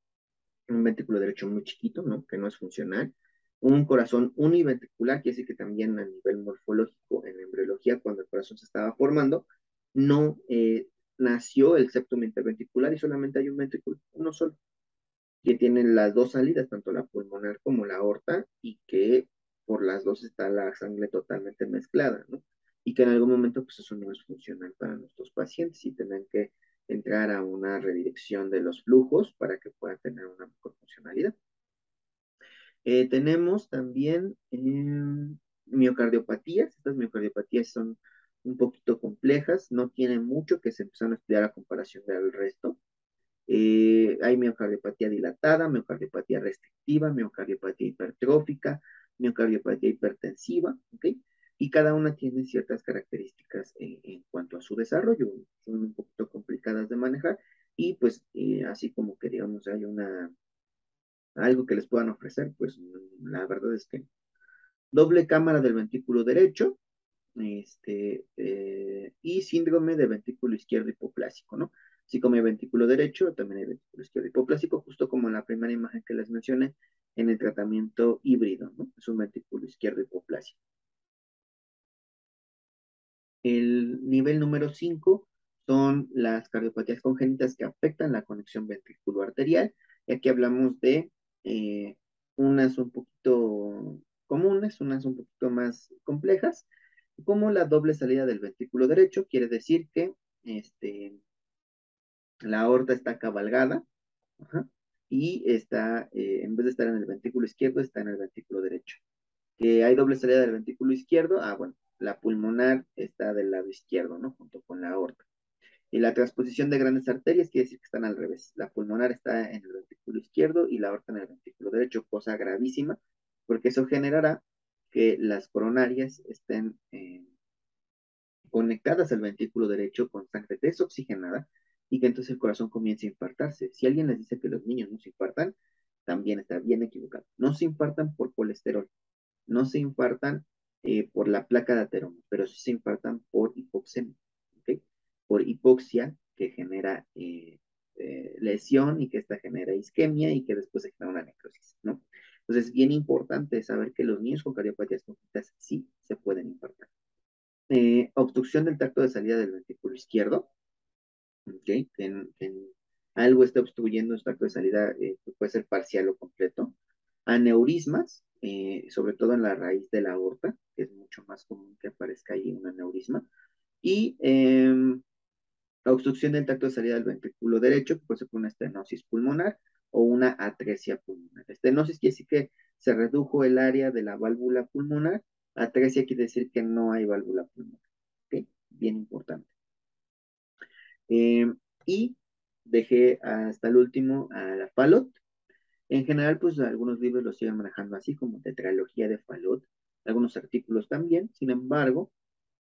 S1: un ventrículo derecho muy chiquito, ¿no? Que no es funcional un corazón univentricular, que decir que también a nivel morfológico, en la embriología, cuando el corazón se estaba formando, no eh, nació el septum interventricular y solamente hay un ventrículo, uno solo, que tiene las dos salidas, tanto la pulmonar como la aorta, y que por las dos está la sangre totalmente mezclada, ¿no? Y que en algún momento, pues eso no es funcional para nuestros pacientes y tendrán que entrar a una redirección de los flujos para que puedan tener una mejor funcionalidad. Eh, tenemos también eh, miocardiopatías. Estas miocardiopatías son un poquito complejas, no tienen mucho que se empezaron a estudiar a comparación del resto. Eh, hay miocardiopatía dilatada, miocardiopatía restrictiva, miocardiopatía hipertrófica, miocardiopatía hipertensiva, ¿ok? Y cada una tiene ciertas características en, cuanto a su desarrollo, son un poquito complicadas de manejar y pues así como que digamos hay una algo que les puedan ofrecer, pues la verdad es que doble cámara del ventrículo derecho, este, eh, y síndrome de ventrículo izquierdo hipoplásico, ¿no? Así como hay ventrículo derecho, también hay ventrículo izquierdo hipoplásico, justo como en la primera imagen que les mencioné en el tratamiento híbrido, ¿no? Es un ventrículo izquierdo hipoplásico. El nivel número 5 son las cardiopatías congénitas que afectan la conexión ventrículo-arterial. Y aquí hablamos de eh, unas un poquito comunes, unas un poquito más complejas, como la doble salida del ventrículo derecho, quiere decir que este, la aorta está cabalgada y está, eh, en vez de estar en el ventrículo izquierdo, está en el ventrículo derecho. Que hay doble salida del ventrículo izquierdo, ah, bueno, la pulmonar está del lado izquierdo, ¿no? Junto con la aorta. Y la transposición de grandes arterias quiere decir que están al revés. La pulmonar está en el ventrículo izquierdo y la aorta en el ventrículo derecho, cosa gravísima, porque eso generará que las coronarias estén eh, conectadas al ventrículo derecho con sangre desoxigenada y que entonces el corazón comience a infartarse. Si alguien les dice que los niños no se infartan, también está bien equivocado. No se infartan por colesterol, no se infartan eh, por la placa de ateroma, pero sí se infartan por hipoxemia, por hipoxia que genera eh, eh, lesión y que esta genera isquemia y que después se genera una necrosis, ¿no? Entonces es bien importante saber que los niños con cardiopatías congénitas sí se pueden infartar. obstrucción del tracto de salida del ventrículo izquierdo, que, algo está obstruyendo el tracto de salida, puede ser parcial o completo. Aneurismas, eh, sobre todo en la raíz de la aorta, que es mucho más común que aparezca ahí un aneurisma, y em, la obstrucción del tracto de salida del ventrículo derecho, que puede ser una estenosis pulmonar o una atresia pulmonar. Estenosis quiere decir que se redujo el área de la válvula pulmonar, atresia quiere decir que no hay válvula pulmonar. Bien importante. Em, y dejé hasta el último a la Falot, en general, pues algunos libros lo siguen manejando así como tetralogía de Falot, algunos artículos también, sin embargo,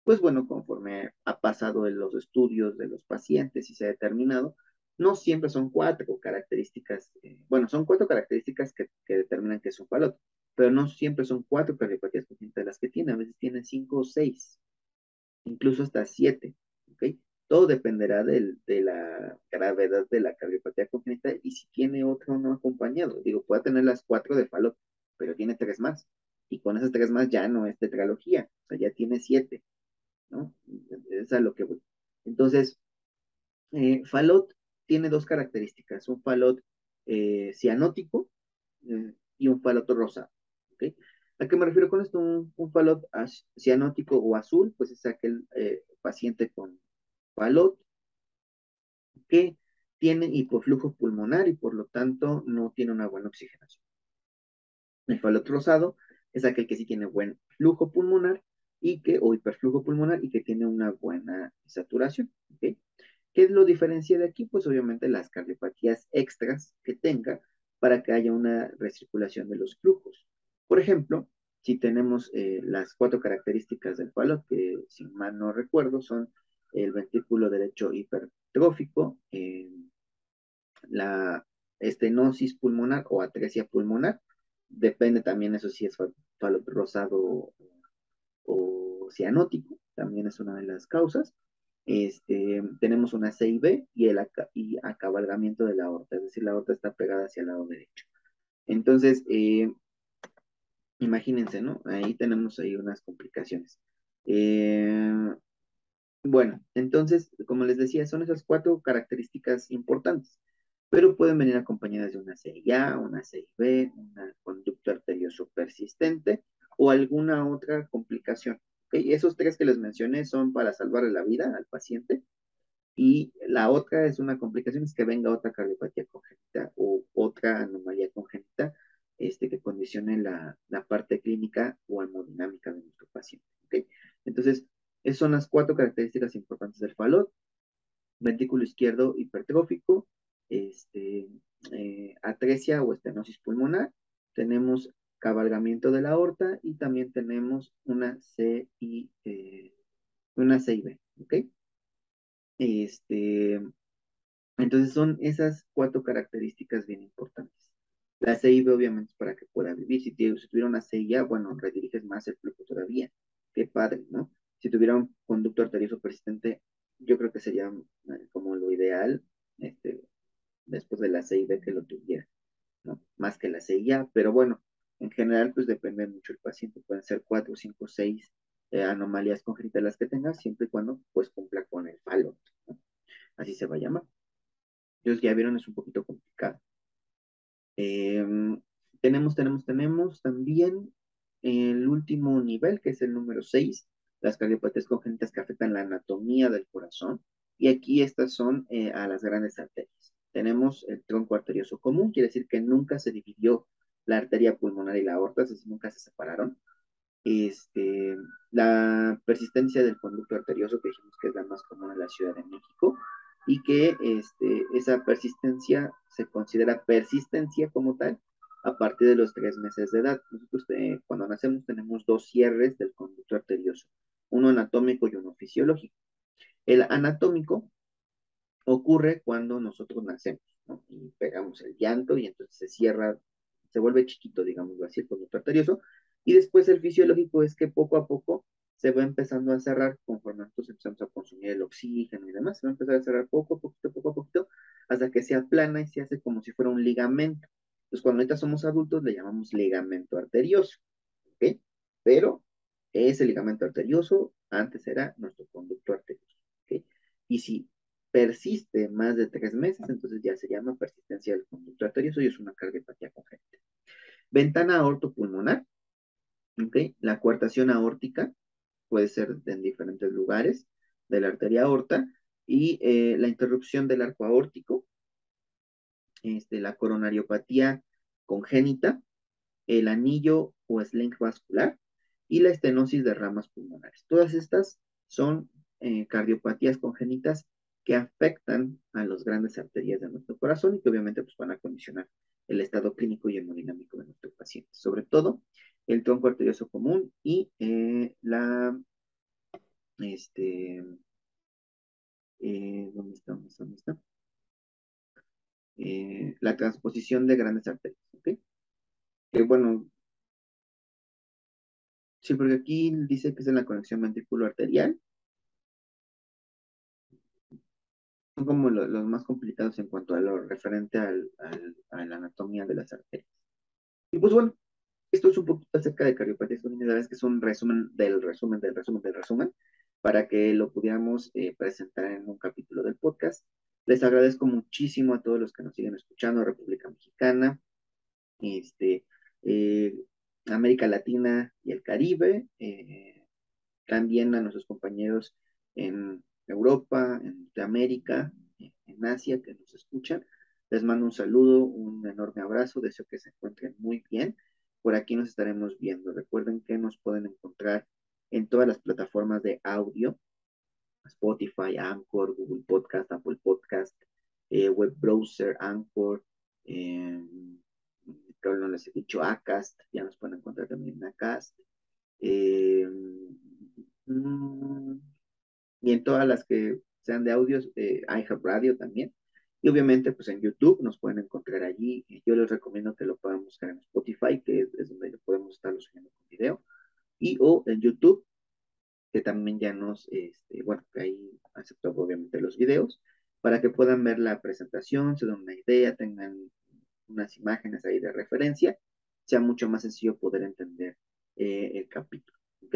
S1: pues bueno, conforme ha pasado en los estudios de los pacientes y se ha determinado, no siempre son cuatro características, eh, bueno, son cuatro características que, determinan que es un falot, pero no siempre son cuatro cardiopatías congénitas las que tiene, a veces tienen cinco o seis, incluso hasta siete, ¿ok? Todo dependerá de la gravedad de la cardiopatía congénita y si tiene otro no acompañado. Digo, puede tener las cuatro de Falot, pero tiene tres más. Y con esas tres más ya no es tetralogía, o sea, ya tiene siete, ¿no? Es lo que voy. Entonces, eh, Falot tiene dos características, un Falot eh, cianótico eh, y un Falot rosado, ¿ok? ¿A qué me refiero con esto? Un, un falot cianótico o azul, pues es aquel paciente con Falot, que tiene hipoflujo pulmonar y por lo tanto no tiene una buena oxigenación. El falot rosado es aquel que sí tiene buen flujo pulmonar y que, o hiperflujo pulmonar y que tiene una buena saturación. ¿Qué es lo diferencia de aquí? Pues obviamente las cardiopatías extras que tenga para que haya una recirculación de los flujos. Por ejemplo, si tenemos eh, las cuatro características del falot, que si mal no recuerdo son el ventrículo derecho hipertrófico, eh, la estenosis pulmonar o atresia pulmonar. Depende también, eso si es falo rosado o, cianótico, también es una de las causas. Este, tenemos una CIB y el y acabalgamiento de la aorta, es decir, la aorta está pegada hacia el lado derecho. Entonces, eh, imagínense, ¿no? Ahí tenemos ahí unas complicaciones. Eh, bueno, entonces, como les decía, son esas cuatro características importantes, pero pueden venir acompañadas de una CIA, una CIB, una conducto arterioso persistente o alguna otra complicación. ¿okay? Esos tres que les mencioné son para salvarle la vida al paciente y la otra es una complicación, es que venga otra cardiopatía congénita o otra anomalía congénita este, que condicione la, la parte clínica o hemodinámica de nuestro paciente. ¿okay? Entonces, esas son las cuatro características importantes del falot. Ventrículo izquierdo hipertrófico, atresia o estenosis pulmonar, tenemos cabalgamiento de la aorta y también tenemos una C y eh, una C ¿ok? Este, entonces son esas cuatro características bien importantes. La CIB obviamente es para que pueda vivir. Si, tuviera una CIA, bueno, rediriges más el flujo todavía. Qué padre, ¿no? Si tuviera un conducto arterioso persistente, yo creo que sería eh, como lo ideal, este, después de la CIB que lo tuviera, ¿no? Más que la CIA, pero bueno, en general, pues depende mucho el paciente. Pueden ser cuatro, cinco, seis eh, anomalías congénitas que tenga, siempre y cuando pues cumpla con el falo. ¿no? Así se va a llamar. Entonces, ya vieron, es un poquito complicado. Em, tenemos, tenemos, tenemos también el último nivel, que es el número 6, las cardiopatías congénitas que afectan la anatomía del corazón. Y aquí estas son eh, a las grandes arterias. Tenemos el tronco arterioso común, quiere decir que nunca se dividió la arteria pulmonar y la aorta, es decir, nunca se separaron. Este, la persistencia del conducto arterioso, que dijimos que es la más común en la Ciudad de México, y que este, esa persistencia se considera persistencia como tal a partir de los tres meses de edad. Nosotros eh, cuando nacemos tenemos dos cierres del conducto arterioso, uno anatómico y uno fisiológico. El anatómico ocurre cuando nosotros nacemos y pegamos el llanto y entonces se cierra, se vuelve chiquito, digamos así, el conducto arterioso. Y después el fisiológico es que poco a poco se va empezando a cerrar conforme nosotros empezamos a consumir el oxígeno y demás, se va a empezar a cerrar poco a poquito, poco a poquito, hasta que se aplana y se hace como si fuera un ligamento. Entonces, cuando ahorita somos adultos, le llamamos ligamento arterioso, ¿ok? Pero ese ligamento arterioso antes era nuestro conducto arterioso, ¿ok? Y si persiste más de tres meses, entonces ya se llama persistencia del conducto arterioso y es una cardiopatía congénita. Ventana aortopulmonar, ¿ok? La coartación aórtica, puede ser en diferentes lugares de la arteria aorta, y eh, la interrupción del arco aórtico, este, la coronariopatía congénita, el anillo o sling vascular y la estenosis de ramas pulmonares. Todas estas son eh, cardiopatías congénitas que afectan a las grandes arterias de nuestro corazón y que obviamente pues, van a condicionar el estado clínico y hemodinámico de nuestro paciente. Sobre todo el tronco arterioso común y eh, la, este, eh, ¿dónde está? ¿Dónde está? Eh, la transposición de grandes arterias, ¿ok? Bueno, sí, porque aquí dice que es en la conexión ventrículo-arterial. Son como los más complicados en cuanto a lo referente al, a la anatomía de las arterias. Y pues bueno, esto es un poquito acerca de cardiopatías congénitas, que es un resumen del resumen del resumen del resumen, para que lo pudiéramos eh, presentar en un capítulo del podcast. Les agradezco muchísimo a todos los que nos siguen escuchando, República Mexicana, este, eh, América Latina y el Caribe, eh, también a nuestros compañeros en Europa, en América, en Asia que nos escuchan. Les mando un saludo, un enorme abrazo, deseo que se encuentren muy bien por aquí nos estaremos viendo. Recuerden que nos pueden encontrar en todas las plataformas de audio, Spotify, Anchor, Google Podcast, Apple Podcast, eh, web browser, Anchor, eh, no les he dicho Acast, ya nos pueden encontrar también en Acast. Mm, y en todas las que sean de audios, eh, Radio también. Y obviamente, pues en YouTube nos pueden encontrar allí. Yo les recomiendo que lo puedan buscar en Spotify, que es, donde podemos estar subiendo con video. Y o en YouTube, que también ya nos, este, bueno, que ahí acepto obviamente los videos, para que puedan ver la presentación, se den una idea, tengan unas imágenes ahí de referencia, sea mucho más sencillo poder entender eh, el capítulo. ¿ok?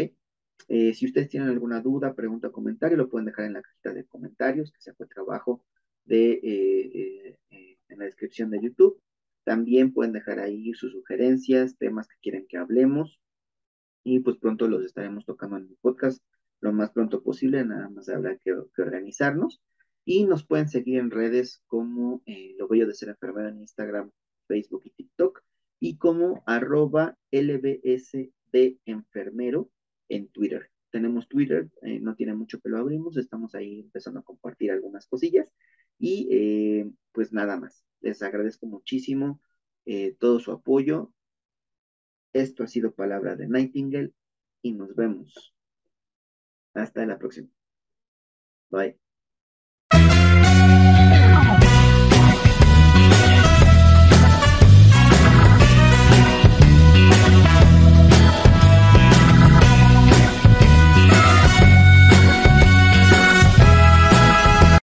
S1: Eh, si ustedes tienen alguna duda, pregunta o comentario, lo pueden dejar en la cajita de comentarios que se encuentra abajo de, eh, eh, en la descripción de YouTube. También pueden dejar ahí sus sugerencias, temas que quieren que hablemos. Y pues pronto los estaremos tocando en el podcast lo más pronto posible. Nada más habrá que, organizarnos. Y nos pueden seguir en redes como Lo Bello de Ser Enfermero en Instagram, Facebook y TikTok. Y como arroba LBS Enfermero en Twitter. Tenemos Twitter, no tiene mucho que lo abrimos, estamos ahí empezando a compartir algunas cosillas y eh, pues nada más. Les agradezco muchísimo eh, todo su apoyo. Esto ha sido Palabra de Nightingale y nos vemos. Hasta la próxima. Bye.